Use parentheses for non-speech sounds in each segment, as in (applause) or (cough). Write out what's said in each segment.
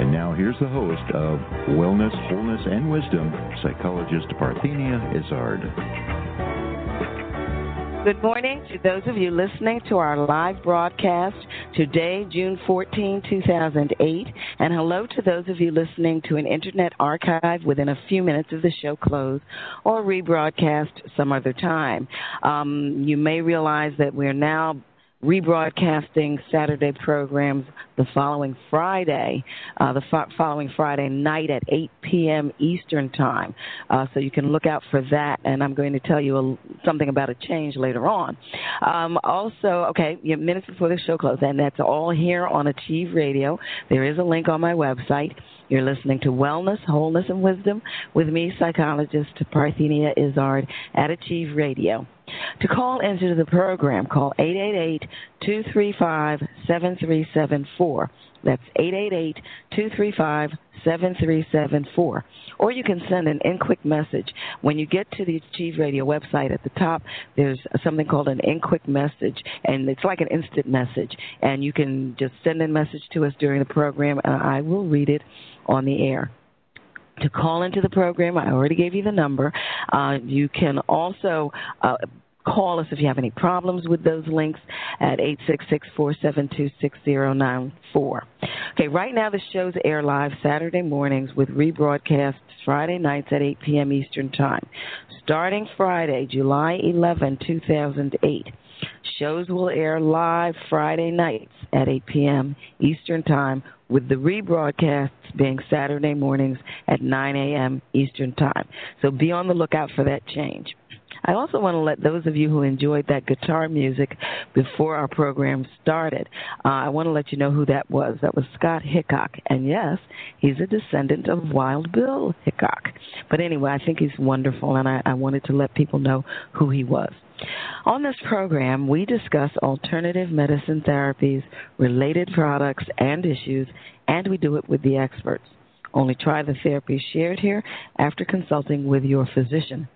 And now here's the host of Wellness, Wholeness, and Wisdom, psychologist Parthenia Izzard. Good morning to those of you listening to our live broadcast today, June 14, 2008. And hello to those of you listening to an internet archive within a few minutes of the show close or rebroadcast some other time. Um, you may realize that we're now rebroadcasting Saturday programs the following Friday, uh, the fo- following Friday night at 8 p.m. Eastern Time. Uh, so you can look out for that, and I'm going to tell you a, something about a change later on. Um, also, okay, minutes before the show closes, and that's all here on Achieve Radio. There is a link on my website. You're listening to Wellness, Wholeness, and Wisdom with me, psychologist Parthenia Izzard at Achieve Radio. To call into the program, call 888 235 7374. That's 888 235 7374. Or you can send an in quick message. When you get to the Achieve Radio website at the top, there's something called an in quick message, and it's like an instant message. And you can just send a message to us during the program, and I will read it on the air to call into the program. I already gave you the number. Uh, you can also uh, call us if you have any problems with those links at 866-472-6094. Okay, right now the shows air live Saturday mornings with rebroadcasts Friday nights at 8 p.m. Eastern Time. Starting Friday, July 11, 2008. Shows will air live Friday nights at 8 p.m. Eastern Time, with the rebroadcasts being Saturday mornings at 9 a.m. Eastern Time. So be on the lookout for that change. I also want to let those of you who enjoyed that guitar music before our program started, uh, I want to let you know who that was. That was Scott Hickok. And yes, he's a descendant of Wild Bill Hickok. But anyway, I think he's wonderful, and I, I wanted to let people know who he was. On this program, we discuss alternative medicine therapies, related products, and issues, and we do it with the experts. Only try the therapies shared here after consulting with your physician.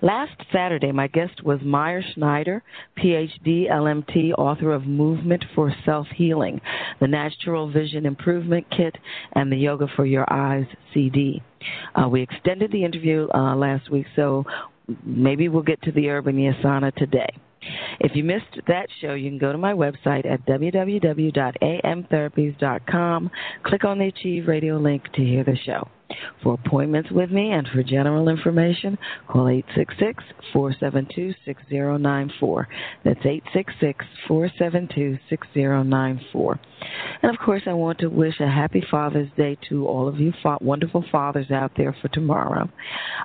Last Saturday, my guest was Meir Schneider, PhD, LMT, author of Movement for Self Healing, the Natural Vision Improvement Kit, and the Yoga for Your Eyes CD. Uh, we extended the interview uh, last week, so maybe we'll get to the urban and the asana today. If you missed that show, you can go to my website at www.amtherapies.com, click on the Achieve Radio link to hear the show. For appointments with me and for general information, call 866 472 6094. That's 866 472 6094. And of course, I want to wish a happy Father's Day to all of you fa- wonderful fathers out there for tomorrow.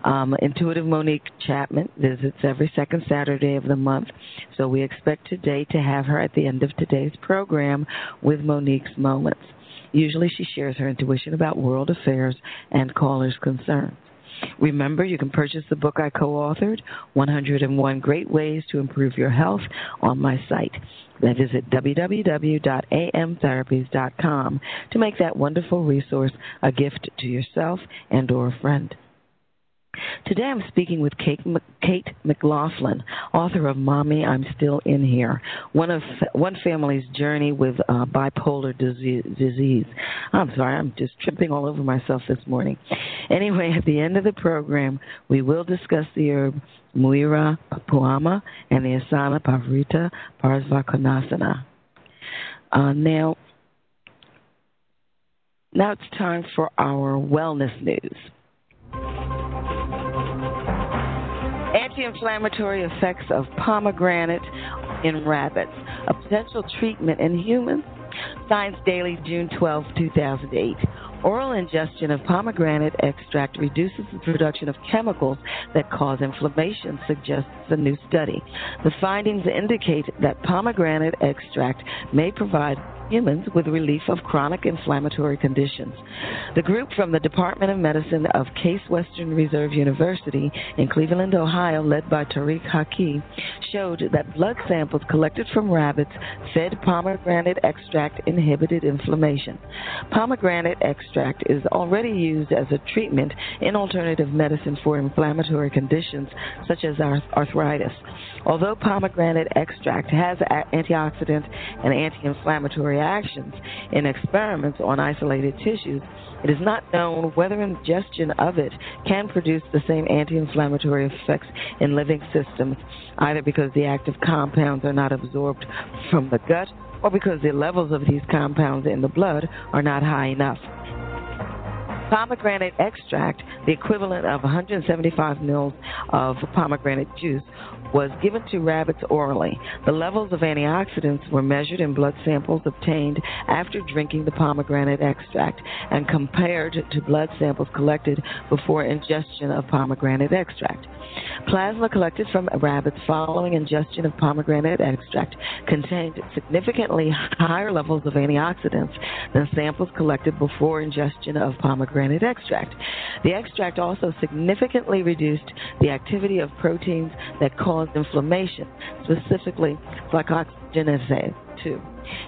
Um, Intuitive Monique Chapman visits every second Saturday of the month, so we expect today to have her at the end of today's program with Monique's Moments. Usually she shares her intuition about world affairs and callers' concerns. Remember, you can purchase the book I co authored, 101 Great Ways to Improve Your Health, on my site. That is at www.amtherapies.com to make that wonderful resource a gift to yourself and or a friend. Today I'm speaking with Kate, Kate McLaughlin, author of Mommy, I'm Still in Here, one of one family's journey with uh, bipolar disease. I'm sorry, I'm just tripping all over myself this morning. Anyway, at the end of the program, we will discuss the herb Muira Puama and the asana Parivrtta Parsvakonasana. Uh, now, now it's time for our wellness news. Anti-inflammatory effects of pomegranate in rabbits, a potential treatment in humans. Science Daily, June 12, 2008. Oral ingestion of pomegranate extract reduces the production of chemicals that cause inflammation, suggests a new study. The findings indicate that pomegranate extract may provide humans with relief of chronic inflammatory conditions. The group from the Department of Medicine of Case Western Reserve University in Cleveland, Ohio, led by Tariq Haqqi, showed that blood samples collected from rabbits fed pomegranate extract inhibited inflammation. Pomegranate extract is already used as a treatment in alternative medicine for inflammatory conditions such as arthritis. Although pomegranate extract has antioxidant and anti inflammatory actions in experiments on isolated tissues, it is not known whether ingestion of it can produce the same anti inflammatory effects in living systems, either because the active compounds are not absorbed from the gut or because the levels of these compounds in the blood are not high enough. Pomegranate extract, the equivalent of 175 mils of pomegranate juice, was given to rabbits orally. The levels of antioxidants were measured in blood samples obtained after drinking the pomegranate extract and compared to blood samples collected before ingestion of pomegranate extract. Plasma collected from rabbits following ingestion of pomegranate extract contained significantly higher levels of antioxidants than samples collected before ingestion of pomegranate extract. The extract also significantly reduced the activity of proteins that cause inflammation, specifically cyclooxygenase 2.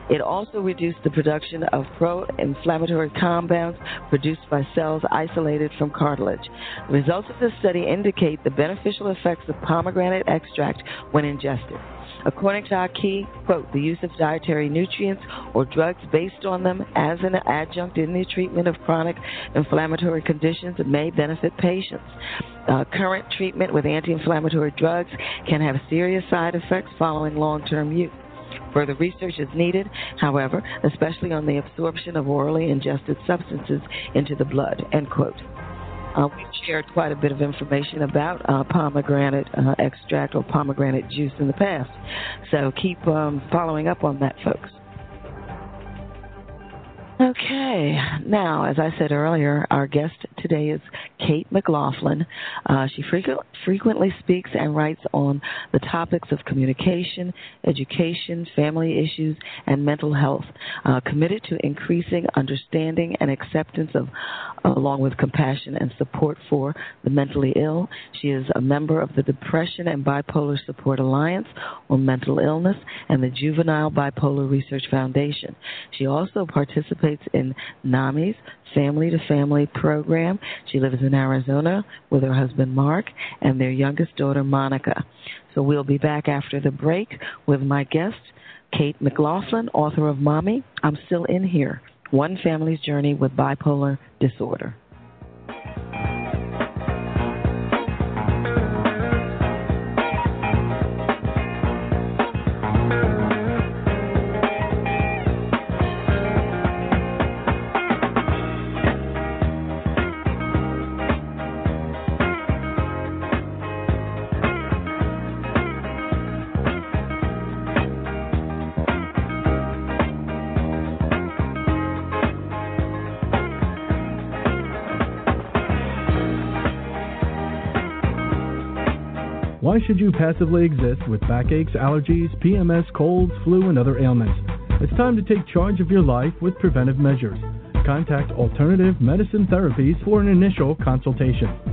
It also reduced the production of pro inflammatory compounds produced by cells isolated from cartilage. Results of this study indicate the beneficial effects of pomegranate extract when ingested. According to Haqqi, quote, the use of dietary nutrients or drugs based on them as an adjunct in the treatment of chronic inflammatory conditions may benefit patients. Uh, current treatment with anti inflammatory drugs can have serious side effects following long term use. Further research is needed, however, especially on the absorption of orally ingested substances into the blood. End quote. Uh, we've shared quite a bit of information about uh, pomegranate uh, extract or pomegranate juice in the past. So keep um, following up on that, folks. Okay, now, as I said earlier, our guest today is Kate McLaughlin. Uh, she frequent, frequently speaks and writes on the topics of communication, education, family issues, and mental health, uh, committed to increasing understanding and acceptance of, along with compassion and support for the mentally ill. She is a member of the Depression and Bipolar Support Alliance on Mental Illness and the Juvenile Bipolar Research Foundation. She also participates participates in NAMI's Family to Family program. She lives in Arizona with her husband Mark and their youngest daughter Monica. So we'll be back after the break with my guest, Kate McLaughlin, author of Mommy, I'm Still in Here One Family's Journey with Bipolar Disorder. Why should you passively exist with backaches, allergies, PMS, colds, flu, and other ailments? It's time to take charge of your life with preventive measures. Contact Alternative Medicine Therapies for an initial consultation.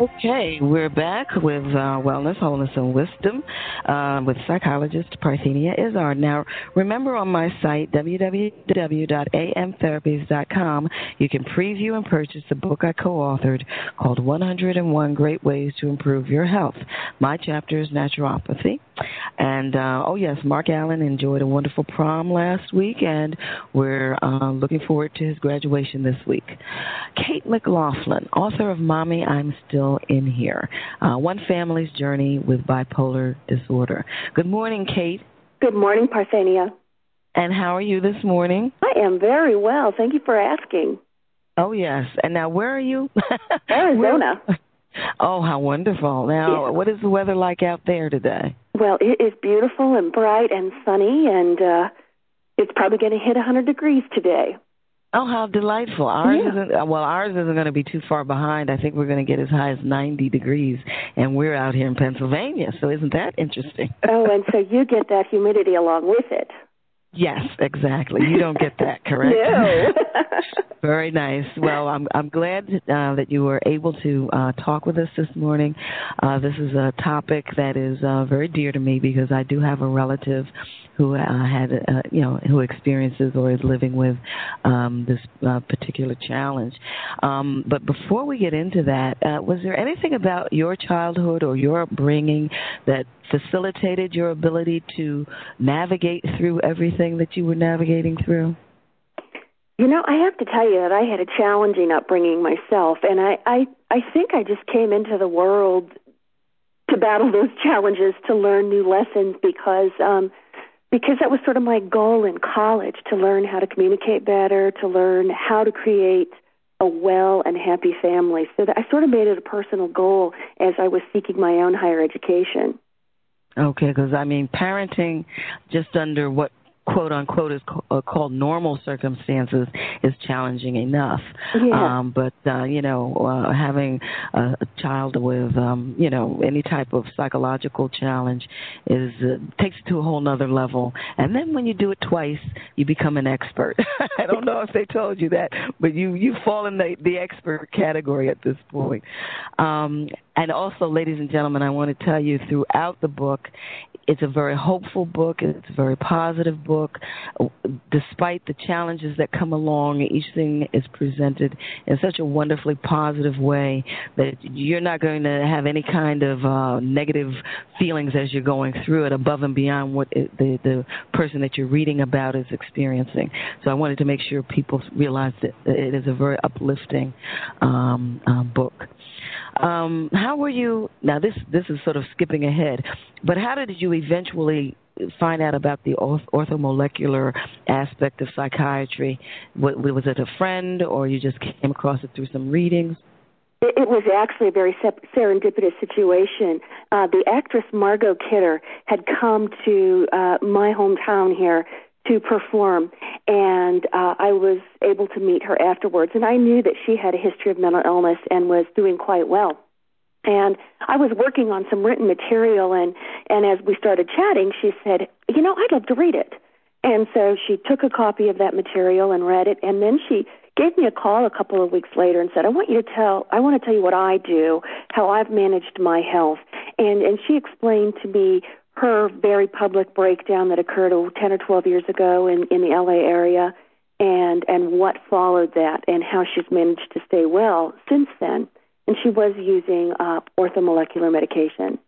Okay, we're back with uh, Wellness, Wholeness, and Wisdom uh, with psychologist Parthenia Izzard. Now, remember on my site, www.amtherapies.com, you can preview and purchase the book I co authored called 101 Great Ways to Improve Your Health. My chapter is Naturopathy. And, uh, oh, yes, Mark Allen enjoyed a wonderful prom last week, and we're uh, looking forward to his graduation this week. Kate McLaughlin, author of Mommy, I'm Still in Here uh, One Family's Journey with Bipolar Disorder. Good morning, Kate. Good morning, Parthenia. And how are you this morning? I am very well. Thank you for asking. Oh, yes. And now, where are you? Arizona. (laughs) oh, how wonderful. Now, Yeah. what is the weather like out there today? Well, it is beautiful and bright and sunny, and uh, it's probably going to hit 100 degrees today. Oh, how delightful! Ours Yeah. isn't well. Ours isn't going to be too far behind. I think we're going to get as high as ninety degrees, and we're out here in Pennsylvania. So isn't that interesting? Oh, and so (laughs) you get that humidity along with it. Yes, exactly. You don't get that, (laughs) correct? No. (laughs) Very nice. Well, I'm I'm glad uh, that you were able to uh, talk with us this morning. Uh, this is a topic that is uh, very dear to me because I do have a relative who uh, had uh, you know who experiences or is living with um, this uh, particular challenge. Um, but before we get into that, uh, was there anything about your childhood or your upbringing that facilitated your ability to navigate through everything that you were navigating through? You know, I have to tell you that I had a challenging upbringing myself, and I, I, I think I just came into the world to battle those challenges, to learn new lessons, because um, because that was sort of my goal in college to learn how to communicate better, to learn how to create a well and happy family. So that I sort of made it a personal goal as I was seeking my own higher education. Okay, because I mean, parenting just under what quote unquote is uh, called normal circumstances is challenging enough. Yeah. Um, but uh, you know, uh, having a, a child with um, you know any type of psychological challenge is uh, takes it to a whole nother level. And then when you do it twice, you become an expert. (laughs) I don't know if they told you that, but you you fall in the the expert category at this point. Um, and also, ladies and gentlemen, I want to tell you throughout the book, it's a very hopeful book. It's a very positive book. Despite the challenges that come along, each thing is presented in such a wonderfully positive way that you're not going to have any kind of uh, negative feelings as you're going through it above and beyond what it, the, the person that you're reading about is experiencing. So I wanted to make sure people realize that it is a very uplifting um, uh, book. Um, how were you? Now this this is sort of skipping ahead, but how did you eventually find out about the orth- orthomolecular aspect of psychiatry? Wa- Was it a friend, or you just came across it through some readings? It, it was actually a very serendipitous situation. Uh, the actress Margot Kidder had come to uh, my hometown here to perform, and uh, I was able to meet her afterwards. And I knew that she had a history of mental illness and was doing quite well. And I was working on some written material, and and as we started chatting, she said, "You know, I'd love to read it." And so she took a copy of that material and read it, and then she gave me a call a couple of weeks later and said, "I want you to tell, I want to tell you what I do, how I've managed my health." And and she explained to me her very public breakdown that occurred oh, 10 or 12 years ago in in the LA area and and what followed that and how she's managed to stay well since then. And she was using uh, orthomolecular medication.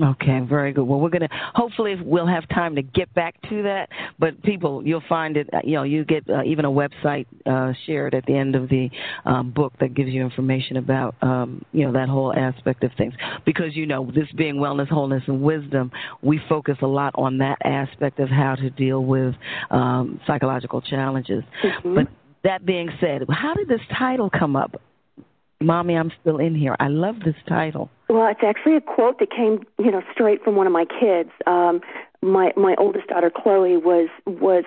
Okay, very good. Well, we're gonna hopefully we'll have time to get back to that. But people, you'll find it. uh, You know, you get uh, even a website uh, shared at the end of the um, book that gives you information about um, you know that whole aspect of things. Because you know, this being wellness, wholeness, and wisdom, we focus a lot on that aspect of how to deal with um, psychological challenges. Mhm. But that being said, how did this title come up? Mommy, I'm still in here. I love this title. Well, it's actually a quote that came, you know, straight from one of my kids. Um, my my oldest daughter Chloe was was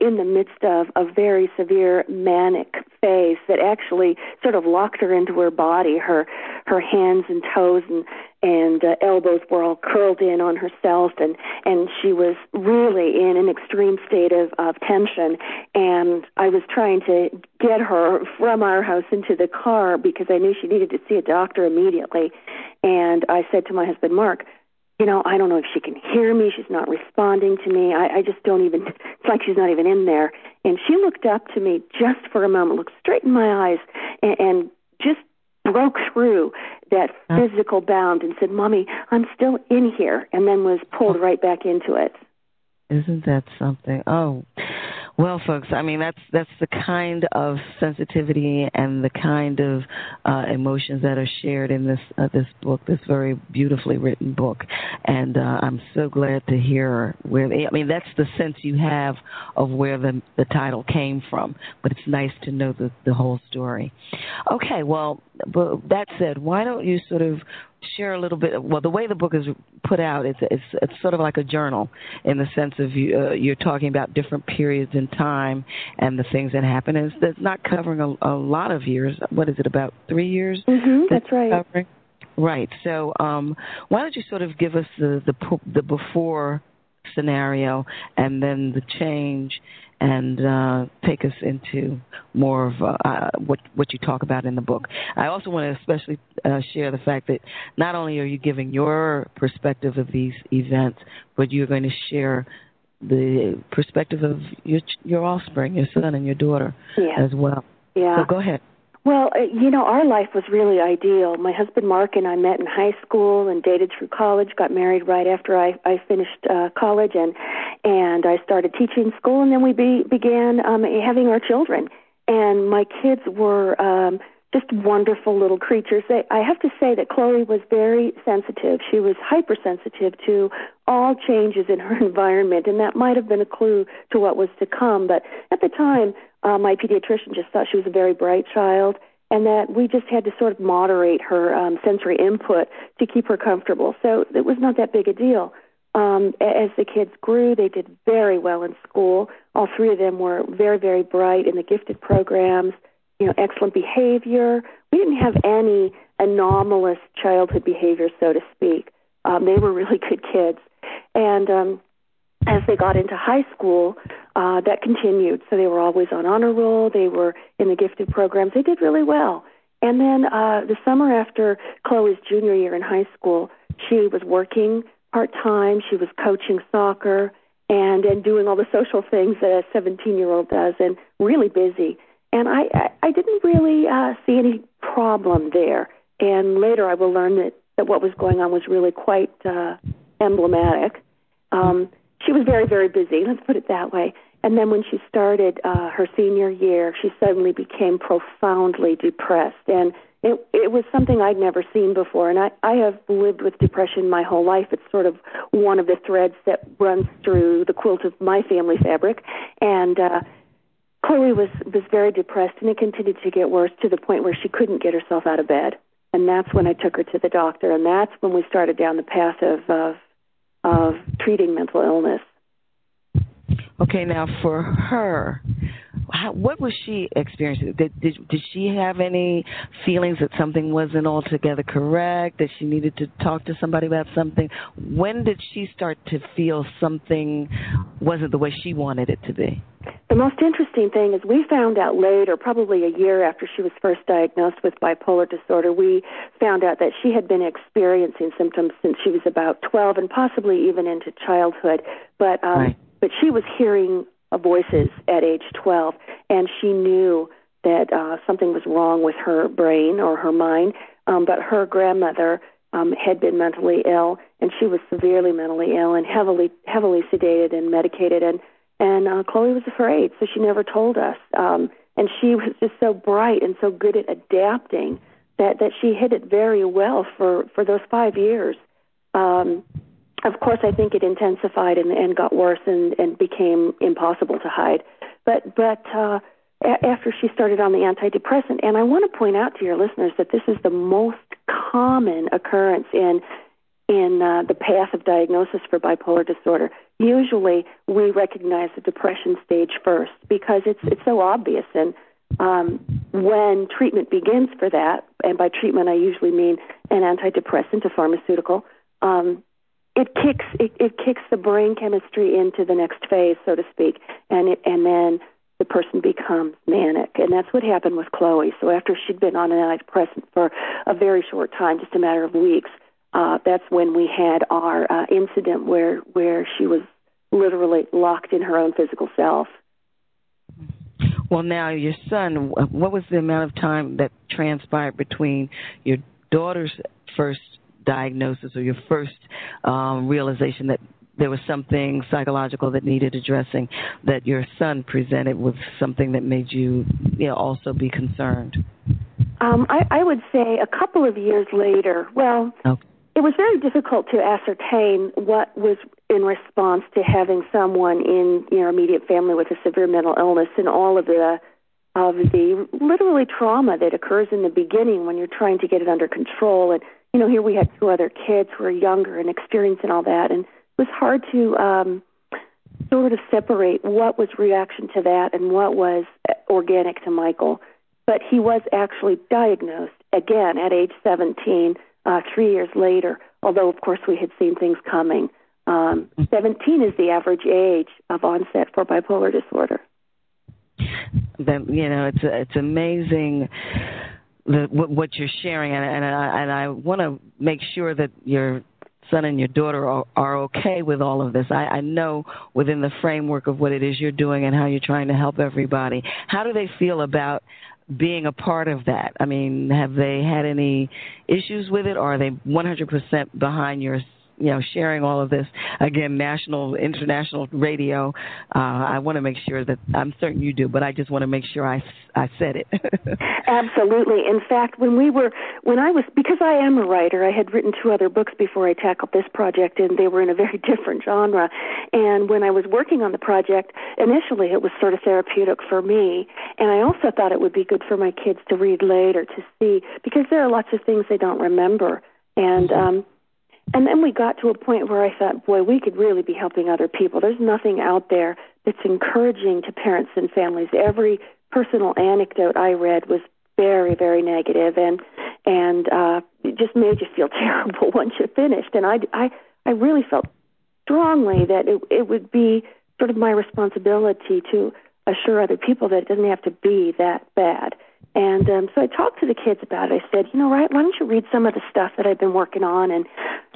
in the midst of a very severe manic phase that actually sort of locked her into her body. Her her hands and toes and and uh, elbows were all curled in on herself, and and she was really in an extreme state of of tension. And I was trying to get her from our house into the car because I knew she needed to see a doctor immediately. And I said to my husband, Mark you know, I don't know if she can hear me. She's not responding to me. I, I just don't even, it's like she's not even in there. And she looked up to me just for a moment, looked straight in my eyes, and, and just broke through that physical bound and said, Mommy, I'm still in here, and then was pulled right back into it. Isn't that something? Oh, well, folks, I mean that's that's the kind of sensitivity and the kind of uh, emotions that are shared in this uh, this book, this very beautifully written book, and uh, I'm so glad to hear where they. I mean, that's the sense you have of where the the title came from, but it's nice to know the the whole story. Okay, well, but that said, why don't you sort of share a little bit. Well, the way the book is put out, it's it's, it's sort of like a journal in the sense of you, uh, you're talking about different periods in time and the things that happen. And it's, it's not covering a, a lot of years. What is it about three years? Mm-hmm, that's, that's right. Covering? Right. So, um, why don't you sort of give us the the, the before scenario and then the change and uh, take us into more of uh, what what you talk about in the book. I also want to especially uh, share the fact that not only are you giving your perspective of these events, but you're going to share the perspective of your your offspring, your son and your daughter, yeah. as well. Yeah. So go ahead. Well, uh, you know, our life was really ideal. My husband Mark and I met in high school and dated through college. Got married right after I, I finished uh, college, and and I started teaching school, and then we be, began um, having our children. And my kids were um, just wonderful little creatures. They, I have to say that Chloe was very sensitive. She was hypersensitive to all changes in her (laughs) environment, and that might have been a clue to what was to come. But at the time, uh, my pediatrician just thought she was a very bright child, and that we just had to sort of moderate her um, sensory input to keep her comfortable. So it was not that big a deal. Um, as the kids grew, they did very well in school. All three of them were very, very bright in the gifted programs you know, excellent behavior. We didn't have any anomalous childhood behavior, so to speak. Um, they were (laughs) really good kids. And um, as they got into high school, uh, that continued. So they were always on honor roll. They were in the gifted programs. They did really well. And then uh, the summer after Chloe's junior year in high school, she was working part time. She was coaching soccer and and doing all the social things that a 17 year old does, and really busy and I, I, didn't really uh, see any problem there. And later, I will learn that that what was going on was really quite uh, emblematic. Um, she was very, very busy. Let's put it that way. And then when she started uh, her senior year, she suddenly became profoundly depressed, and it, it was something I'd never seen before. And I, I have lived with depression my whole life. It's sort of one of the threads that runs through the quilt of my family fabric. And uh, Chloe was was very depressed, and it continued to get worse to the point where she couldn't get herself out of bed. And that's when I took her to the doctor, and that's when we started down the path of of, of treating mental illness. Okay, now for her, how, what was she experiencing? Did, did did she have any feelings that something wasn't altogether correct? That she needed to talk to somebody about something? When did she start to feel something wasn't the way she wanted it to be? The most interesting thing is we found out later, probably a year after she was first diagnosed with bipolar disorder, we found out that she had been experiencing symptoms since she was about 12 and possibly even into childhood. But um, right. But she was hearing voices at age 12, and she knew that uh, something was wrong with her brain or her mind. Um, but her grandmother um, had been mentally ill, and she was severely mentally ill and heavily heavily sedated and medicated. And and uh, Chloe was afraid, so she never told us. Um, and she was just so bright and so good at adapting that that she hid it very well for for those five years. Um, of course, I think it intensified and, and got worse and, and became impossible to hide. But but uh, a- after she started on the antidepressant, and I want to point out to your listeners that this is the most common occurrence in in uh, the path of diagnosis for bipolar disorder. usually we recognize the depression stage first because it's it's so obvious and um, when treatment begins for that, and by treatment I usually mean an antidepressant, a pharmaceutical, um, it kicks it, it kicks the brain chemistry into the next phase, so to speak, and it, and then the person becomes manic, and that's what happened with Chloe. So after she'd been on an antidepressant for a very short time, just a matter of weeks, uh, that's when we had our uh, incident where where she was literally locked in her own physical self. Well, now your son, what was the amount of time that transpired between your daughter's first diagnosis or your first um, realization that there was something psychological that needed addressing that your son presented with something that made you, you know, also be concerned? Um, I, I would say a couple of years later. Well, okay. it was very difficult to ascertain what was in response to having someone in your immediate family with a severe mental illness and all of the of the literally trauma that occurs in the beginning when you're trying to get it under control and you know here we had two other kids who were younger and experiencing all that and it was hard to um sort of separate what was reaction to that and what was organic to Michael but he was actually diagnosed again at age 17 uh 3 years later although of course we had seen things coming um, 17 is the average age of onset for bipolar disorder. Then you know it's it's amazing the, what, you're sharing, and, and I, and I want to make sure that your son and your daughter are, are okay with all of this. I, I know within the framework of what it is you're doing and how you're trying to help everybody. How do they feel about being a part of that? I mean, have they had any issues with it, or are they 100% behind your you know, sharing all of this again, national, international radio. Uh, I want to make sure that I'm certain you do, but I just want to make sure I I said it. (laughs) Absolutely. In fact, when we were when I was because I am a writer, I had written two other books before I tackled this project, and they were in a very (laughs) different genre. And when I was working on the project, initially it was sort of therapeutic for me, and I also thought it would be good for my kids to read later to see because there are lots of things they don't remember. And mm-hmm. um, and then we got to a point where I thought, boy, we could really be helping other people. There's nothing out there that's encouraging to parents and families. Every personal anecdote I read was very, very negative and and uh it just made you feel (laughs) terrible once you finished. And I I I really felt strongly that it it would be sort of my responsibility to assure other people that it doesn't have to be that bad. And um, so I talked to the kids about it. I said, you know, right, why don't you read some of the stuff that I've been working on and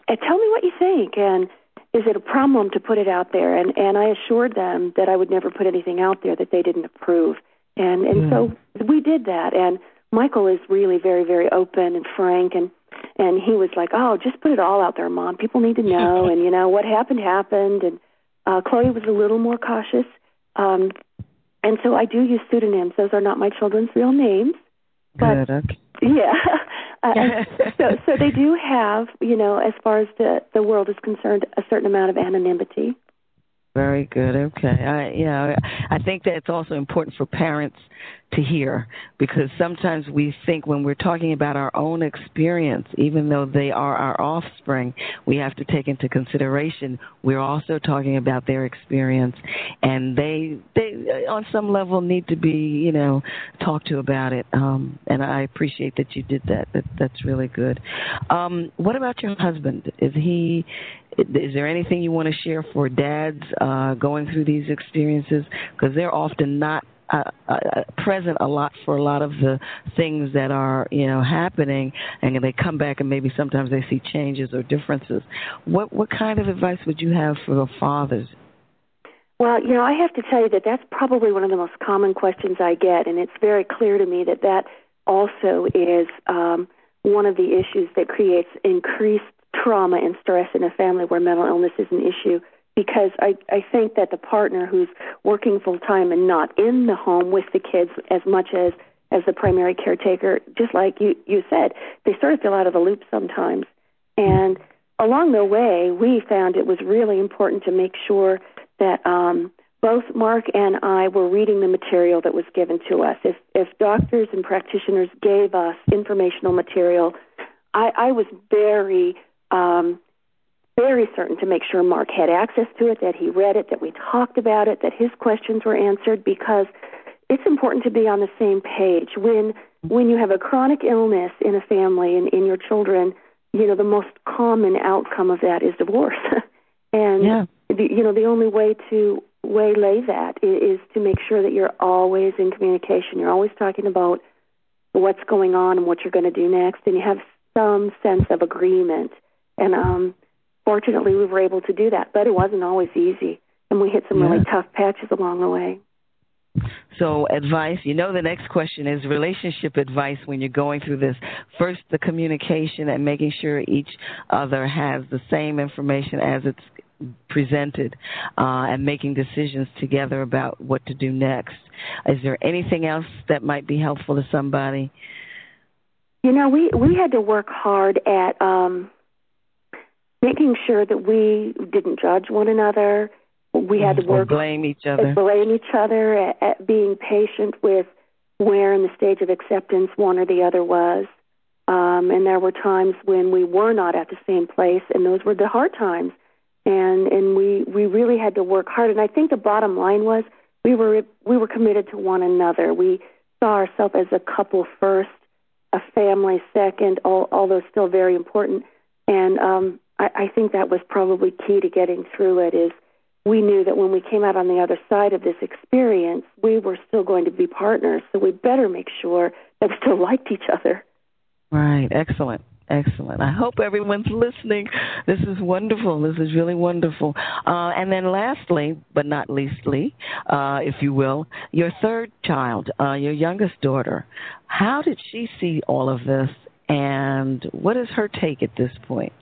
and tell me what you think and is it a problem to put it out there? And and I assured them that I would never put anything out there that they didn't approve. And and mm. so we did that and Michael is really very very open and frank and and he was like oh just put it all out there mom. People need to know (laughs) and you know what happened happened. And uh Chloe was a little more cautious um and so I do use pseudonyms. Those are not my children's real names. But Good, okay. Yeah (laughs) uh, so, so they do have, you know, as far as the the world is concerned, a certain amount of anonymity. Very good. Okay. I yeah, I think that it's also important for parents to hear because sometimes we think when we're talking about our own experience, even though they are our offspring, we have to take into consideration we're also talking about their experience and they they on some level need to be, you know, talked to about it. Um and I appreciate that you did that. that that's really good. Um what about your husband? Is he is there anything you want to share for dads uh, going through these experiences? Because they're often not uh, uh, present a lot for a lot of the things that are you know happening, and they come back and maybe sometimes they see changes or differences. What what kind of advice would you have for the fathers? Well, you know, I have to tell you that that's probably one of the most common questions I get, and it's very clear to me that that also is um, one of the issues that creates increased trauma and stress in a family where mental illness is an issue because I, I think that the partner who's working full time and not in the home with the kids as much as as the primary caretaker, just like you you said, they sort of feel out of the loop sometimes. And along the way, we found it was really important to make sure that um, both Mark and I were reading the material that was given to us. If if doctors and practitioners gave us informational material, I, I was very um, very certain to make sure Mark had access to it, that he read it, that we talked about it, that his questions were answered because it's important to be on the same page. When when you have a chronic illness in a family and in your children, you know, the most common outcome of that is divorce. (laughs) and yeah. the, you know, the only way to waylay that is, is to make sure that you're always in communication. You're always talking about what's going on and what you're going to do next, and you have some sense of agreement. And um, fortunately, we were able to do that, but it wasn't always easy, and we hit some yeah. really tough patches along the way. So, advice, you know, the next question is relationship advice when you're going through this. First, the communication and making sure each other has the same information as it's presented uh, and making decisions together about what to do next. Is there anything else that might be helpful to somebody? You know, we, we had to work hard at um, making sure that we didn't judge one another. We had to work blame each other. blame each other at, at being patient with where in the stage of acceptance one or the other was. Um, and there were times when we were not at the same place and those were the hard times. And and we we really had to work hard. And i think the bottom line was we were we were committed to one another. We saw ourselves as a couple first a family second all, although still very important. And um I, I think that was probably key to getting through it is we knew that when we came out on the other side of this experience, we were still going to be partners. So we better make sure that we still liked each other. Right. Excellent. Excellent. I hope everyone's listening. This is wonderful. This is really wonderful. Uh, and then, lastly, but not leastly, uh, if you will, your third child, uh, your youngest daughter. How did she see all of this, and what is her take at this point?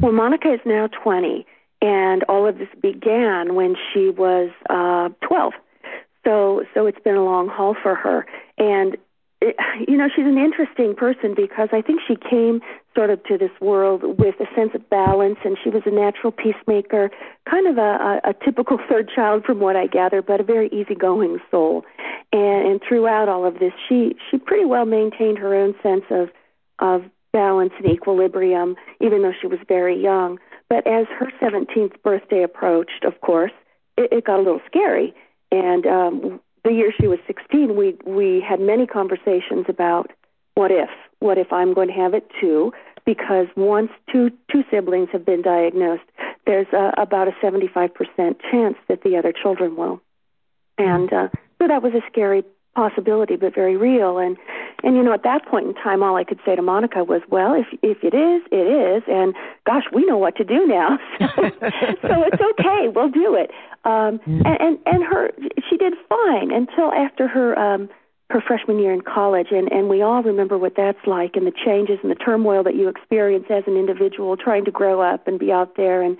Well, Monica is now 20 and all of this began when she was uh, 12. So, so it's been a long haul for her, and it, you know she's an interesting person because I think she came sort of to this world with a sense of balance, and she was a natural peacemaker, kind of a, a, a typical (laughs) third child from what I gather, but a very easygoing soul. And, and throughout all of this, she she pretty well maintained her own sense of of balance and equilibrium, even though she was very young. But as her 17th birthday approached, of course, it, it got a little scary. And um, the year she was 16, we we had many conversations about what if, what if I'm going to have it too? Because once two two siblings have been diagnosed, there's a, about a 75% chance that the other children will. And uh, so that was a scary possibility, but very real. And and you know, at that point in time, all I could say to Monica was, "Well, if if it is, it is." And gosh, we know what to do now, (laughs) so, so it's okay. We'll do it. Um, and, and and her, she did fine until after her um, her freshman year in college, and and we all remember what that's like, and the changes and the turmoil that you experience as an individual trying to grow up and be out there. And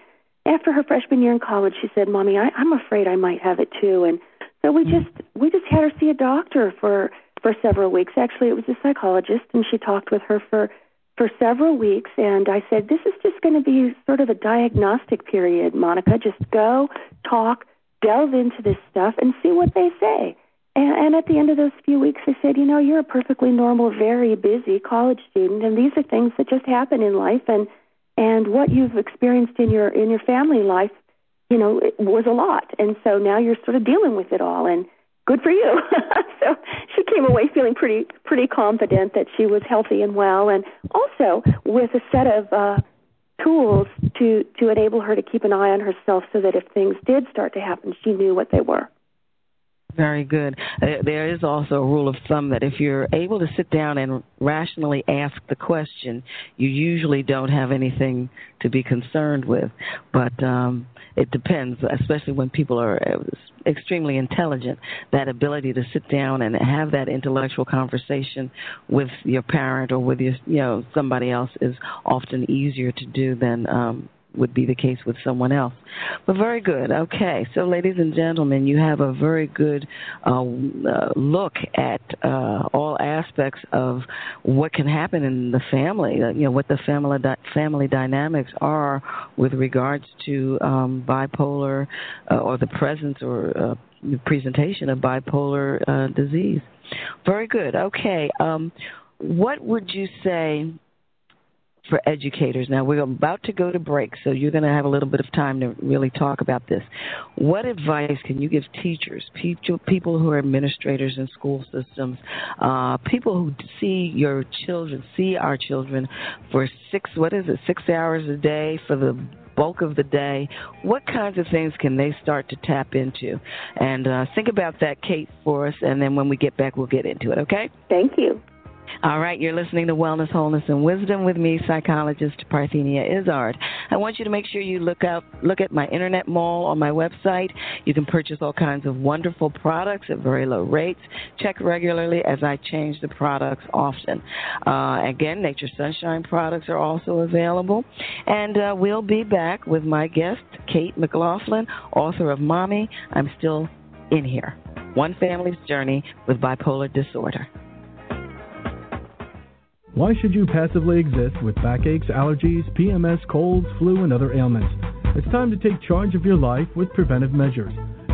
after her freshman year in college, she said, "Mommy, I, I'm afraid I might have it too." And so we just we just had her see a doctor for for several weeks. Actually, it was a psychologist, and she talked with her for for several weeks. And I said, "This is just going to be sort of a diagnostic period, Monica. Just go, talk, delve into this stuff, and see what they say." And, and at the end of those few weeks, I said, "You know, you're a perfectly normal, very busy college student, and these are things that just happen in life, and and what you've experienced in your in your family life." You know, it was a lot, and so now you're sort of dealing with it all, and good for you. (laughs) so she came away feeling pretty pretty confident that she was healthy and well, and also with a set of uh, tools to to enable her to keep an eye on herself, so that if things did start to happen, she knew what they were. Very good. Uh, there is also a rule of thumb that if you're able to sit down and rationally ask the question, you usually don't have anything to be concerned with. But um, it depends, especially when people are uh, extremely intelligent. That ability to sit down and have that intellectual conversation with your parent or with your, you know, somebody else is often easier to do than um, would be the case with someone else. But very good. Okay, so ladies and gentlemen, you have a very good uh, uh, look at uh, all aspects of what can happen in the family. Uh, you know what the family di- family dynamics are with regards to um, bipolar uh, or the presence or uh, presentation of bipolar disease. Very good. Okay. Um, what would you say for educators. Now, we're about to go to break, so you're going to have a little bit of time to really talk about this. What advice can you give teachers, people who are administrators in school systems, uh, people who see your children, see our children for six, what is it, six hours a day for the bulk of the day, what kinds of things can they start to tap into? And uh, think about that, Kate, for us, and then when we get back, we'll get into it, okay? Thank you. All right, you're listening to Wellness, Wholeness, and Wisdom with me, psychologist Parthenia Izzard. I want you to make sure you look out, look at my internet mall on my website. You can purchase all kinds of wonderful products at very low rates. Check regularly as I change the products often. Uh, again, Nature Sunshine products are also available, and uh, we'll be back with my guest, Kate McLaughlin, author of "Mommy, I'm Still in Here: One Family's Journey with Bipolar Disorder." Why should you passively exist with backaches, allergies, PMS, colds, flu, and other ailments? It's time to take charge of your life with preventive measures.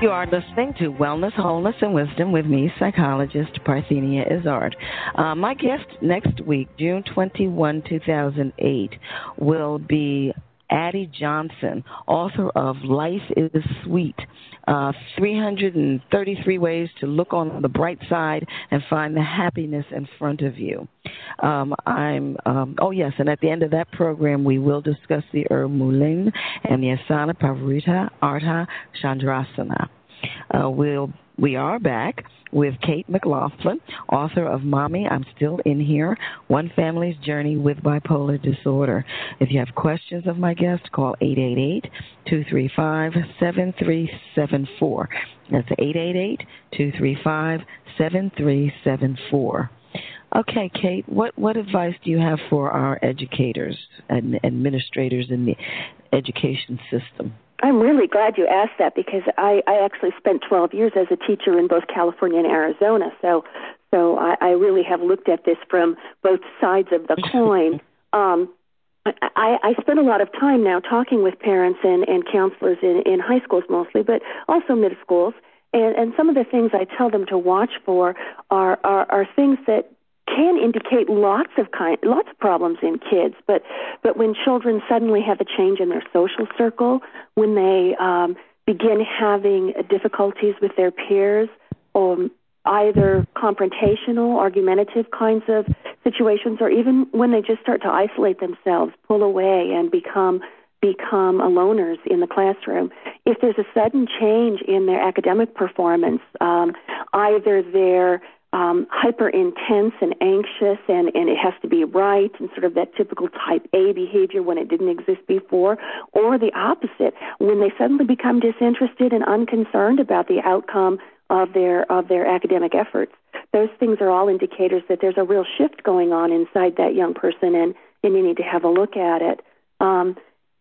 You are listening to Wellness, Wholeness, and Wisdom with me, psychologist Parthenia Izzard. Uh, my guest next week, June 21, 2008, will be Addie Johnson, author of Life is Sweet uh, 333 Ways to Look on the Bright Side and Find the Happiness in Front of You. Um, I'm, um, oh, yes, and at the end of that program, we will discuss the herb mullein and the asana parivrtta Ardha chandrasana. Uh, we'll, we are back with Kate McLaughlin, author of Mommy, I'm Still in Here One Family's Journey with Bipolar Disorder. If you have questions of my guest, call 888 235 7374. That's 888 235 7374. Okay, Kate, what, what advice do you have for our educators and administrators in the education system? I'm really glad you asked that because I, I actually spent 12 years as a teacher in both California and Arizona. So, so I, I really have looked at this from both sides of the (laughs) coin. Um, I, I spend a lot of time now talking with parents and, and counselors in, in high schools mostly, but also middle schools. And, and some of the things I tell them to watch for are, are, are things that can indicate lots of kind, lots of problems in kids. But but when children suddenly have a change in their social circle, when they um, begin having difficulties with their peers, or um, either confrontational, argumentative kinds of situations, or even when they just start to isolate themselves, pull away, and become become loners in the classroom. If there's a sudden change in their academic performance, um, either their um, hyper intense and anxious, and, and it has to be right, and sort of that typical type A behavior when it didn't exist before, or the opposite, when they suddenly become disinterested and unconcerned about the outcome of their of their academic efforts. Those things are all indicators that there's a real shift going on inside that young person, and and you need to have a look at it. Um,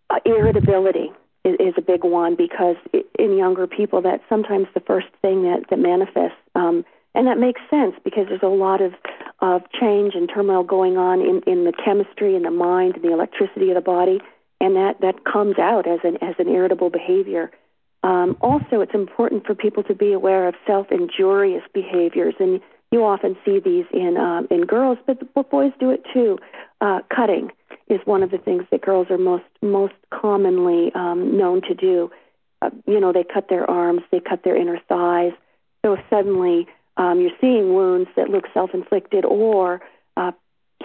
uh, irritability is, is a big one because in younger people, that's sometimes the first thing that that manifests. Um, and that makes sense because there's a lot of of change and turmoil going on in in the chemistry and the mind and the electricity of the body, and that that comes out as an as an irritable behavior. Um, also, it's important for people to be aware of self-injurious behaviors, and you often see these in um, in girls, but, but boys do it too. Uh, cutting is one of the things that girls are most most commonly um, known to do. Uh, you know, they cut their arms, they cut their inner thighs. So if suddenly um, you're seeing wounds that look self-inflicted, or uh,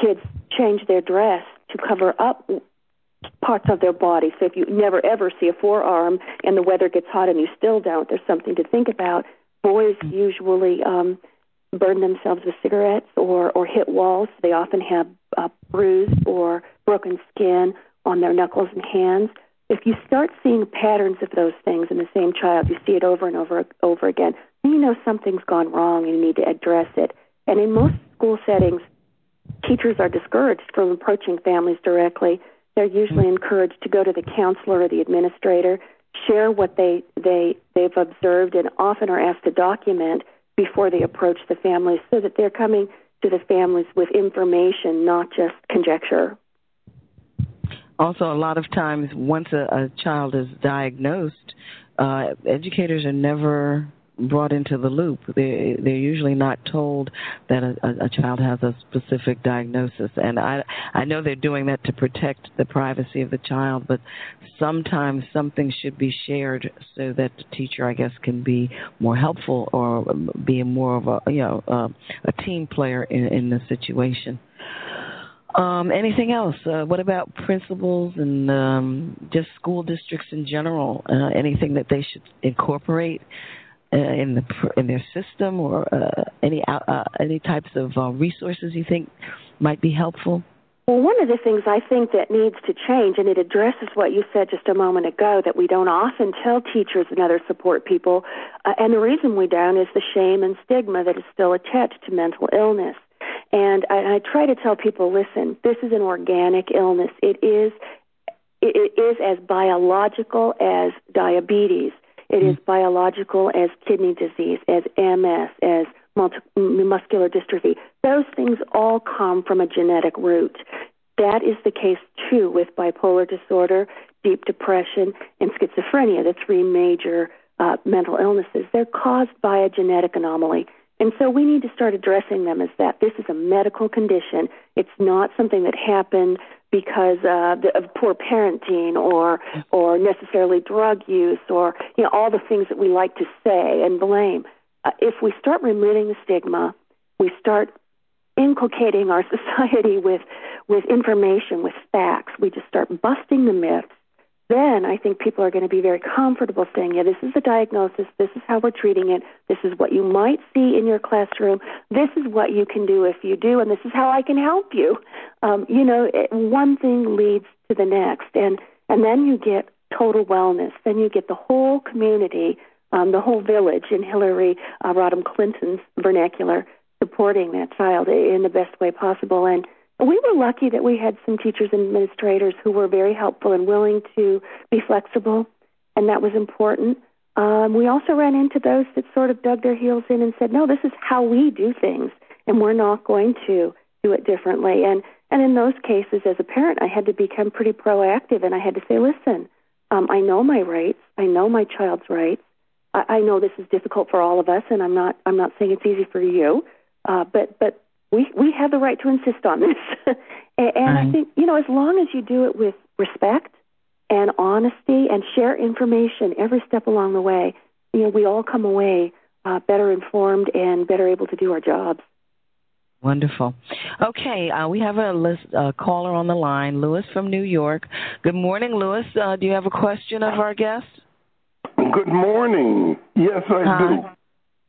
kids change their dress to cover up parts of their body. So if you never ever see a forearm and the weather gets hot and you still don't, there's something to think about. Boys usually um, burn themselves with cigarettes or or hit walls. They often have uh, bruised or broken skin on their knuckles and hands. If you start seeing patterns of those things in the same child, you see it over and over over again. You know something's gone wrong and you need to address it. And in most school settings, teachers are discouraged from approaching families directly. They're usually encouraged to go to the counselor or the administrator, share what they they they've observed, and often are asked to document before they approach the families so that they're coming to the families with information, not just conjecture. Also, a lot of times, once a, a child is diagnosed, uh, educators are never brought into the loop. They they're usually not told that a, a, child has a specific diagnosis, and I I know they're doing that to protect the privacy of the child, but sometimes something should be shared so that the teacher, I guess, can be more helpful or be more of a you know a team player in in the situation. Um, anything else? Uh, what about principals and um, just school districts in general? Uh, anything that they should incorporate uh, in the in their system, or uh, any uh, uh, any types of uh, resources you think might be helpful? Well, one of the things I think that needs to change, and it addresses what you said just a moment ago, that we don't often tell teachers and other support people, uh, and the reason we don't is the shame and stigma that is still attached to mental illness. And I, I try to tell people, listen, this is an organic illness. It is it is as biological as diabetes. It is biological as kidney disease, as MS, as multi- muscular dystrophy. Those things all come from a genetic root. That is the case too with bipolar disorder, deep depression, and schizophrenia, the three major uh, mental illnesses. They're caused by a genetic anomaly. And so we need to start addressing them as that. This is a medical condition. It's not something that happened because uh, of poor parenting or or necessarily drug use or you know all the things that we like to say and blame. Uh, if we start removing the stigma, we start inculcating our (laughs) society with with information, with facts. We just start busting the myths then I think people are going to be very comfortable saying, yeah, this is the diagnosis, this is how we're treating it, this is what you might see in your classroom, this is what you can do if you do, and this is how I can help you. Um, you know, it, one thing leads to the next, and and then you get total wellness. Then you get the whole community, um, the whole village in Hillary uh, Rodham Clinton's vernacular supporting that child in the best way possible, and we were lucky that we had some teachers and administrators who were very helpful and willing to be flexible, and that was important. Um, we also ran into those that sort of dug their heels in and said, "No, this is how we do things, and we're not going to do it differently." And and in those cases, as a parent, I had to become pretty proactive, and I had to say, "Listen, um, I know my rights. I know my child's rights. I, I know this is difficult for all of us, and I'm not I'm not saying it's easy for you, uh, but but we we have the right to insist on this. (laughs) and, and I think you know, as long as you do it with respect and honesty and share information every step along the way, you know, we all come away uh, better informed and better able to do our jobs. Wonderful. Okay, uh, we have a list, uh, caller on the line, Lewis from New York. Good morning, Lewis. Uh, do you have a question of our guest? Good morning. Yes, I Hi. do.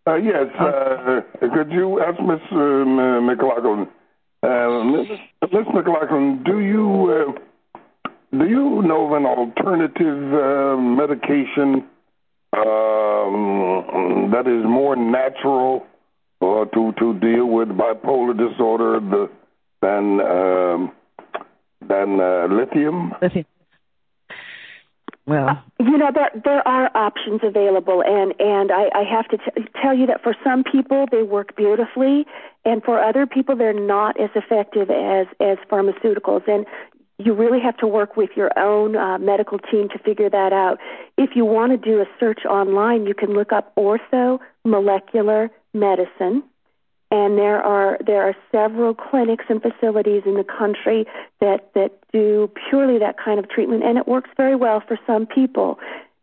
Uh, yes. Uh, could you ask Miss uh, McLaughlin? Uh, Miss McLaughlin, do you uh, do you know of an alternative uh, medication um, that is more natural to to deal with bipolar disorder the, than um, than lithium? Lithium. Well, you know there there are options available, and and I, I have to t- tell you that for some people they work beautifully, and for other people they're not as effective as as pharmaceuticals. And you really have to work with your own uh, medical team to figure that out. If you want to do a search online, you can look up ortho molecular medicine and there are there are several clinics and facilities in the country that that do purely that kind of treatment and it works very well for some people.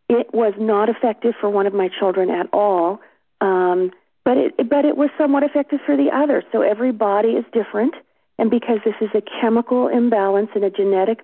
It was not effective for one of my children at all um, but it but it was somewhat effective for the other. So every body is different and because this is a chemical imbalance and a genetic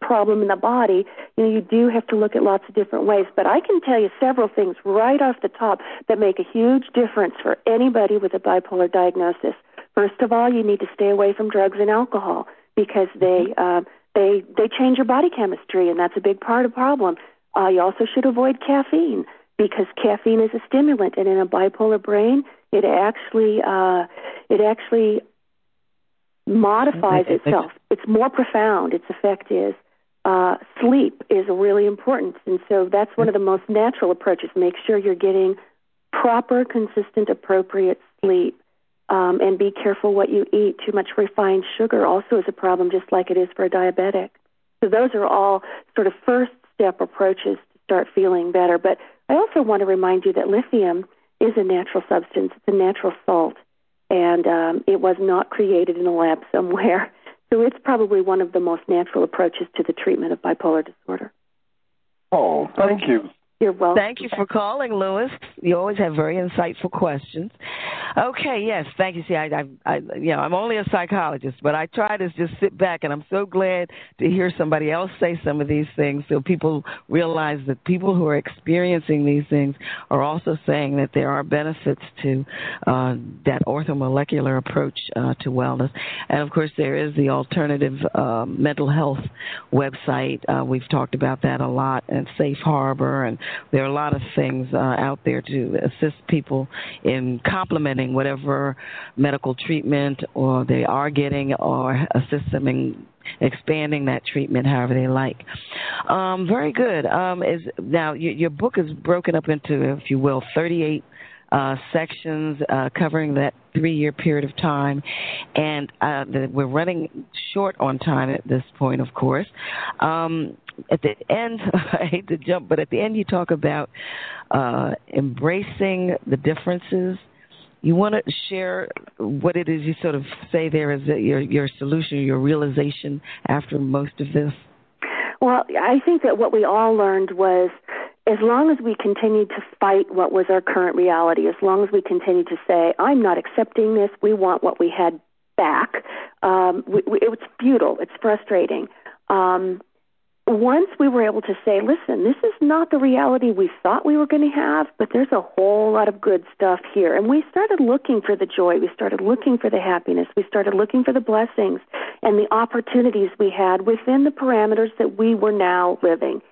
problem in the body, you know, you do have to look at lots of different ways. But I can tell you several things right off the top that make a huge difference for anybody with a bipolar diagnosis. First of all, you need to stay away from drugs and alcohol because they uh, they they change your body chemistry, and that's a big part of the problem. Uh, you also should avoid caffeine because caffeine is a stimulant, and in a bipolar brain, it actually uh, it actually modifies itself. It's more profound. Its effect is. Uh, sleep is really important, and so that's one of the most natural approaches. Make sure you're getting proper, consistent, appropriate sleep, um, and be careful what you eat. Too much refined sugar also is a problem, just like it is for a diabetic. So those are all sort of first step approaches to start feeling better. But I also want to remind you that lithium is a natural substance. It's a natural salt, and um, it was not created in a lab somewhere. (laughs) So it's probably one of the most natural approaches to the treatment of bipolar disorder. Oh, thank you. You're welcome. Thank you for calling, Lewis. You always have very insightful questions. Okay, yes, thank you. See, I, I, I, you know, I'm only a psychologist, but I try to just sit back, and I'm so glad to hear somebody else say some of these things, so people realize that people who are experiencing these things are also saying that there are benefits to uh, that orthomolecular approach uh, to wellness. And of course, there is the alternative uh, mental health website. Uh, we've talked about that a lot, and Safe Harbor and there are a lot of things uh, out there to assist people in complementing whatever medical treatment or they are getting or assist them in expanding that treatment however they like. Um, very good. Um, is now your, your book is broken up into, if you will, 38 uh, sections uh, covering that three year period of time. And uh, the, we're running short on time at this point, of course. Um, at the end, (laughs) I hate to jump, but at the end, you talk about uh, embracing the differences. You want to share what it is you sort of say there is your your solution, your realization after most of this. Well, I think that what we all learned was as long as we continued to fight what was our current reality, as long as we continued to say, I'm not accepting this, we want what we had back, um, we, we, it was futile, it's frustrating. Um, once we were able to say, listen, this is not the reality we thought we were going to have, but there's a whole lot of good stuff here. And we started looking for the joy. We started looking for the happiness. We started looking for the blessings and the opportunities we had within the parameters that we were now living.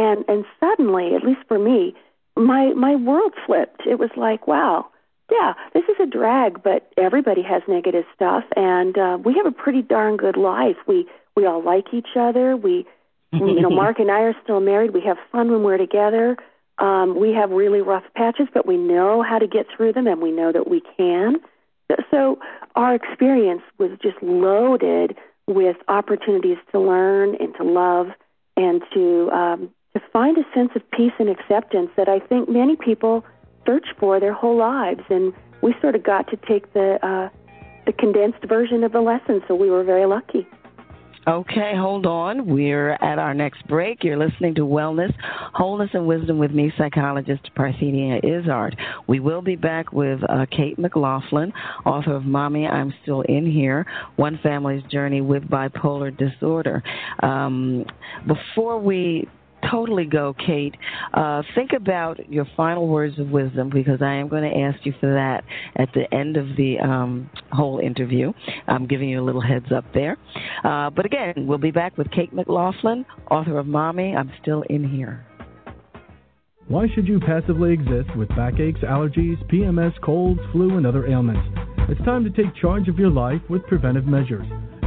And, and suddenly, at least for me, my, my world flipped. It was like, wow, yeah, this is a drag, but everybody has negative stuff. And uh, we have a pretty darn good life. We, we all like each other. We, you know, Mark and I are still married. We have fun when we're together. Um, we have really rough patches, but we know how to get through them, and we know that we can. So our experience was just loaded with opportunities to learn and to love and to um, find a sense of peace and acceptance that I think many people search for their whole lives. And we sort of got to take the uh, the condensed version of the lesson, so we were very lucky. Okay, hold on. We're at our next break. You're listening to Wellness, Wholeness, and Wisdom with me, psychologist Parthenia Izzard. We will be back with uh, Kate McLaughlin, author of Mommy, I'm Still in Here One Family's Journey with Bipolar Disorder. Um, before we totally go, Kate. Uh, think about your final words of wisdom because I am going to ask you for that at the end of the um, whole interview. I'm giving you a little heads up there. Uh, but again, we'll be back with Kate McLaughlin, author of Mommy, I'm Still in Here. Why should you passively exist with backaches, allergies, PMS, colds, flu, and other ailments? It's time to take charge of your life with preventive measures.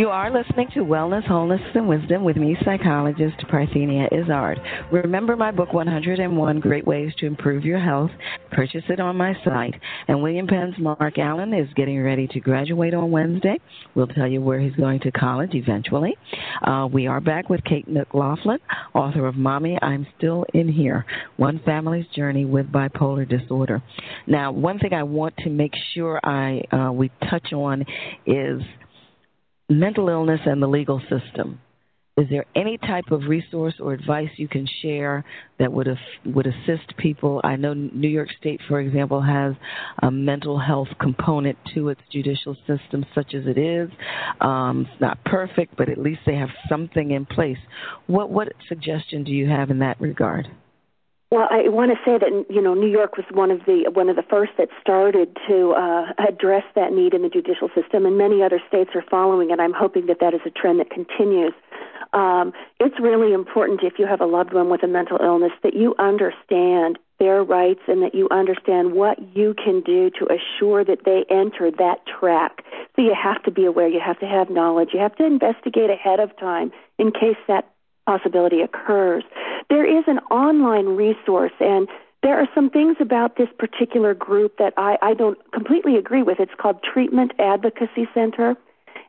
You are listening to Wellness, Wholeness, and Wisdom with me, psychologist Parthenia Izzard. Remember my book, 101 Great Ways to Improve Your Health. Purchase it on my site. And William Penn's Mark Allen is getting ready to graduate on Wednesday. We'll tell you where he's going to college eventually. Uh, we are back with Kate McLaughlin, author of Mommy, I'm Still in Here One Family's Journey with Bipolar Disorder. Now, one thing I want to make sure I uh, we touch on is mental illness and the legal system. Is there any type of resource or advice you can share that would would assist people? I know New York State, for example, has a mental health component to its judicial system, such as it is. Um, it's not perfect, but at least they have something in place. What what suggestion do you have in that regard? Well, I want to say that you know New York was one of the one of the first that started to uh, address that need in the judicial system, and many other states are following it. I'm hoping that that is a trend that continues. Um, it's really important if you have a loved one with a mental illness that you understand their rights and that you understand what you can do to assure that they enter that track. So you have to be aware, you have to have knowledge, you have to investigate ahead of time in case that possibility occurs. There is an online resource, and there are some things about this particular group that I, I don't completely agree with. It's called Treatment Advocacy Center,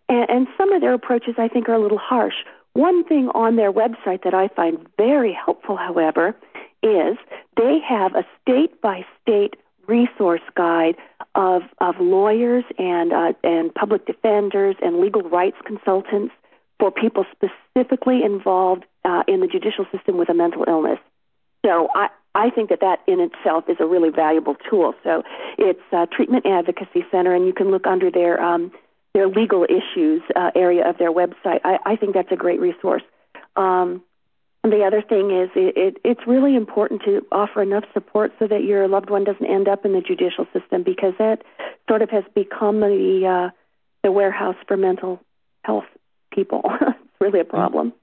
and, and some of their approaches I think are a little harsh. One thing on their website that I find very helpful, however, is they have a state by state resource guide of, of lawyers and, uh, and public defenders and legal rights consultants for people specifically involved uh, in the judicial system with a mental illness. So I, I think that that in itself is a really valuable tool. So it's a Treatment Advocacy Center, and you can look under their um, their legal issues uh, area of their website. I, I think that's a great resource. Um, the other thing is it, it, it's really important to offer enough support so that your loved one doesn't end up in the judicial system because that sort of has become the uh, the warehouse for mental health people. (laughs) it's really a problem.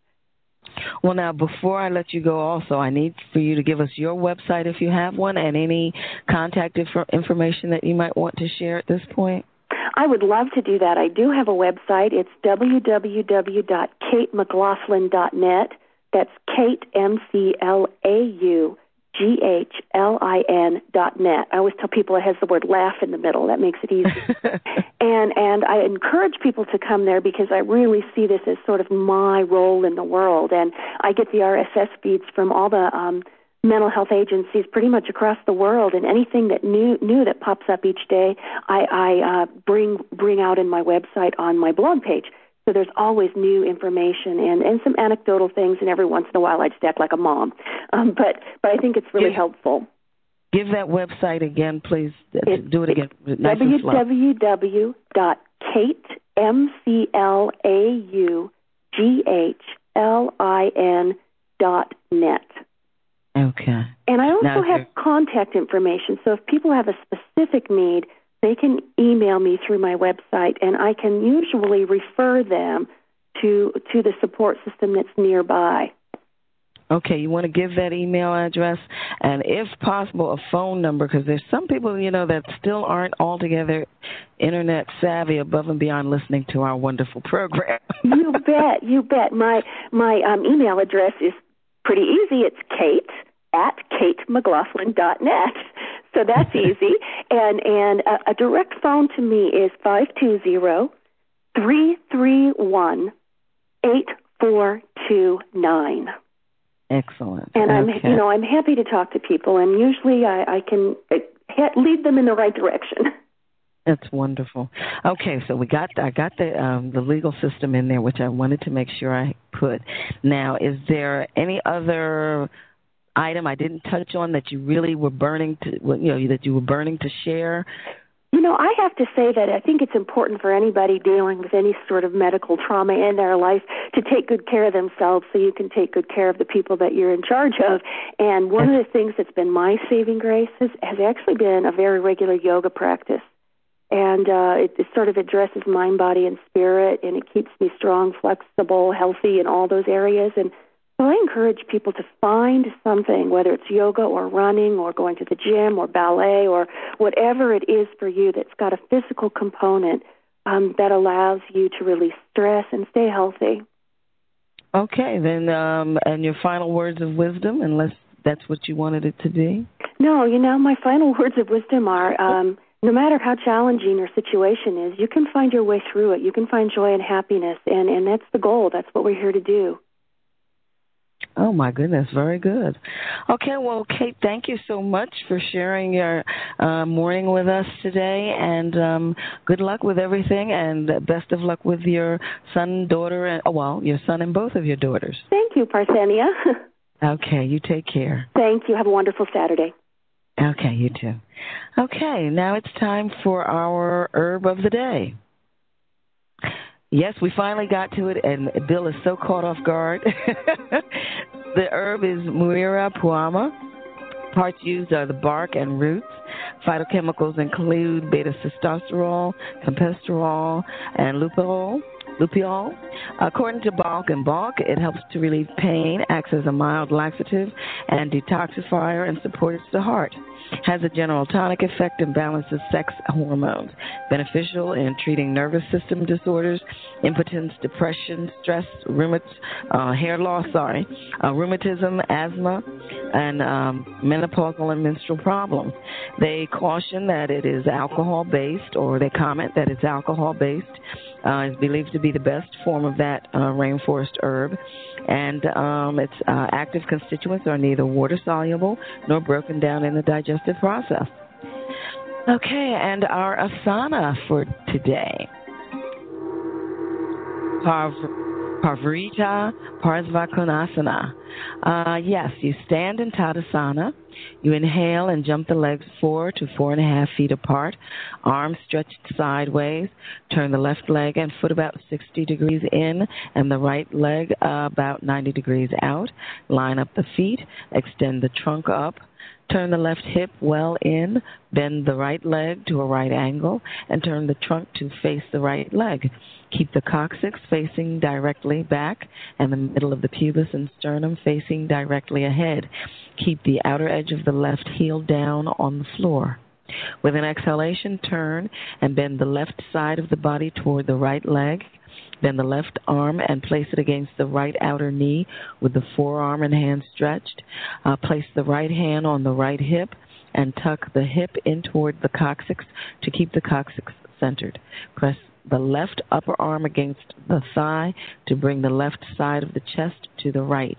Well, now, before I let you go, also, I need for you to give us your website if you have one and any contact inf- information that you might want to share at this point. I would love to do that. I do have a website. It's www.katemclaughlin.net. That's Kate, M C L A U G H L I N dot net. I always tell people it has the word laugh in the middle. That makes it easy. (laughs) and and I encourage people to come there because I really see this as sort of my role in the world. And I get the RSS feeds from all the um, mental health agencies pretty much across the world. And anything that new new that pops up each day, I, I uh, bring bring out in my website on my blog page. So there's always new information and, and some anecdotal things, and every once in a while I just act like a mom. Um, but but I think it's really helpful. Give that website again, please. It, Do it again. Nice www.katemclaughlin dot net. Okay. And I also now, have contact information. So if people have a specific need, they can email me through my website, and I can usually refer them to to the support system that's nearby. Okay, you want to give that email address and, if possible, a phone number because there's some people you know that still aren't altogether internet savvy above and beyond listening to our wonderful program. (laughs) you bet, you bet. My my um, email address is pretty easy. It's Kate at katemclaughlin.net. So that's easy. And and a, a direct phone to me is five two zero three three one eight four two nine. Excellent. And I'm okay. you know I'm happy to talk to people, and usually I, I can uh, lead them in the right direction. (laughs) That's wonderful. Okay, so we got I got the um, the legal system in there, which I wanted to make sure I put. Now, is there any other item I didn't touch on that you really were burning to, you know, that you were burning to share? You know, I have to say that I think it's important for anybody dealing with any sort of medical trauma in their life to take good care of themselves so you can take good care of the people that you're in charge of. And one of the things that's been my saving grace has, has actually been a very regular yoga practice. And uh, it, it sort of addresses mind, body, and spirit, and it keeps me strong, flexible, healthy in all those areas. And So I encourage people to find something, whether it's yoga or running or going to the gym or ballet or whatever it is for you that's got a physical component um, that allows you to release stress and stay healthy. Okay, then, um, and your final words of wisdom, unless that's what you wanted it to be? No, you know, my final (laughs) words of wisdom are um, no matter how challenging your situation is, you can find your way through it. You can find joy and happiness, and, and that's the goal. That's what we're here to do. Oh my goodness, very good. Okay, well, Kate, thank you so much for sharing your uh, morning with us today, and um, good luck with everything, and best of luck with your son, daughter, and oh, well, your son and both of your daughters. Thank you, Parthenia. (laughs) okay, you take care. Thank you. Have a wonderful Saturday. Okay, you too. Okay, now it's time for our herb of the day. Yes, we finally got to it, and Bill is so caught off guard. (laughs) the herb is Muira puama. Parts used are the bark and roots. Phytochemicals include beta sitosterol, campesterol, and lupeol. Lupeol. According to Balch and Balch, it helps to relieve pain, acts as a mild laxative and detoxifier, and supports the heart has a general tonic effect and balances sex hormones. Beneficial in treating nervous system disorders, impotence, depression, stress, rheumats, uh, hair loss, sorry, uh, rheumatism, asthma, and um, menopausal and menstrual problems. They caution that it is alcohol based, or they comment that it's alcohol based. Uh, is believed to be the best form of that uh, rainforest herb and um, its uh, active constituents are neither water soluble nor broken down in the digestive process. Okay, and our asana for today. Parv- Parivrtta Parsvakonasana. Uh, yes, you stand in Tadasana. You inhale and jump the legs four to four and a half feet apart, arms stretched sideways. Turn the left leg and foot about 60 degrees in and the right leg uh, about 90 degrees out. Line up the feet, extend the trunk up. Turn the left hip well in, bend the right leg to a right angle, and turn the trunk to face the right leg. Keep the coccyx facing directly back and the middle of the pubis and sternum facing directly ahead. Keep the outer edge of the left heel down on the floor. With an exhalation, turn and bend the left side of the body toward the right leg. Bend the left arm and place it against the right outer knee with the forearm and hand stretched. Uh, place the right hand on the right hip and tuck the hip in toward the coccyx to keep the coccyx centered. Press the left upper arm against the thigh to bring the left side of the chest to the right.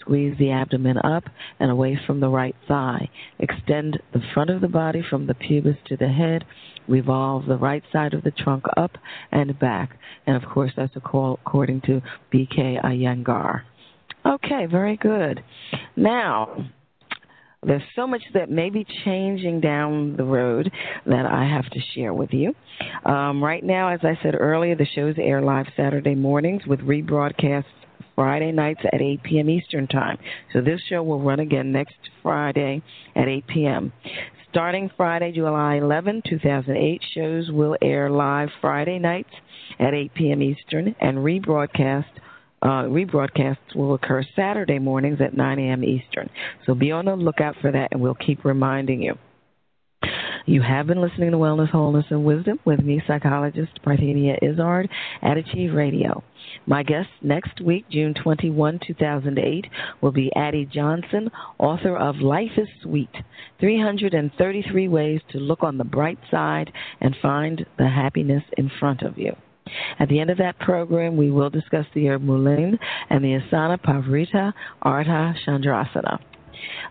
Squeeze the abdomen up and away from the right thigh. Extend the front of the body from the pubis to the head. Revolve the right side of the trunk up and back. And of course, that's according to B.K. Iyengar. Okay, very good. Now, there's so much that may be changing down the road that I have to share with you. Um, right now, as I said earlier, the shows air live Saturday mornings with rebroadcasts Friday nights at 8 p.m. Eastern Time. So this show will run again next Friday at 8 p.m. Starting Friday, July 11, 2008, shows will air live Friday nights at 8 p.m. Eastern and rebroadcast uh, rebroadcasts will occur Saturday mornings at 9 a.m. Eastern. So be on the lookout for that, and we'll keep reminding you. You have been listening to Wellness, Wholeness, and Wisdom with me, psychologist Parthenia Izzard at Achieve Radio. My guest next week, June 21, 2008, will be Addie Johnson, author of Life is Sweet 333 Ways to Look on the Bright Side and Find the Happiness in Front of You. At the end of that program, we will discuss the herb mullein and the asana Parivrtta Ardha Chandrasana.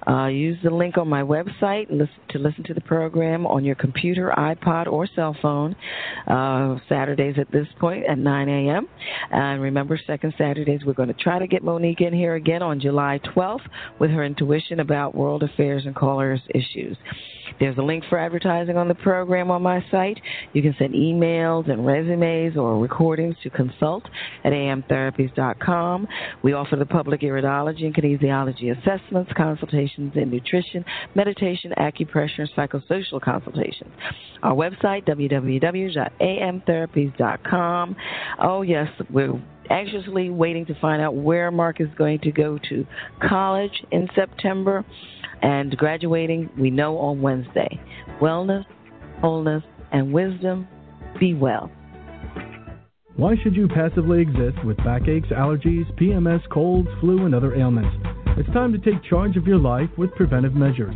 Uh, use the link on my website to listen to the program on your computer, iPod, or cell phone. Uh, Saturdays at this point at 9 a.m. And remember, second Saturdays, we're going to try to get Monique in here again on July 12th with her intuition about world affairs and callers issues. There's a link for advertising on the program on my site. You can send emails and resumes or recordings to consult at amtherapies.com. We offer the public iridology and kinesiology assessments, consultations in nutrition, meditation, acupressure, and psychosocial consultations. Our website, www.amtherapies.com. Oh, yes, we're anxiously waiting to find out where Mark is going to go to college in September and graduating, we know on Wednesday. Wellness, wholeness, and wisdom. Be well. Why should you passively exist with backaches, allergies, PMS, colds, flu, and other ailments? It's time to take charge of your life with preventive measures.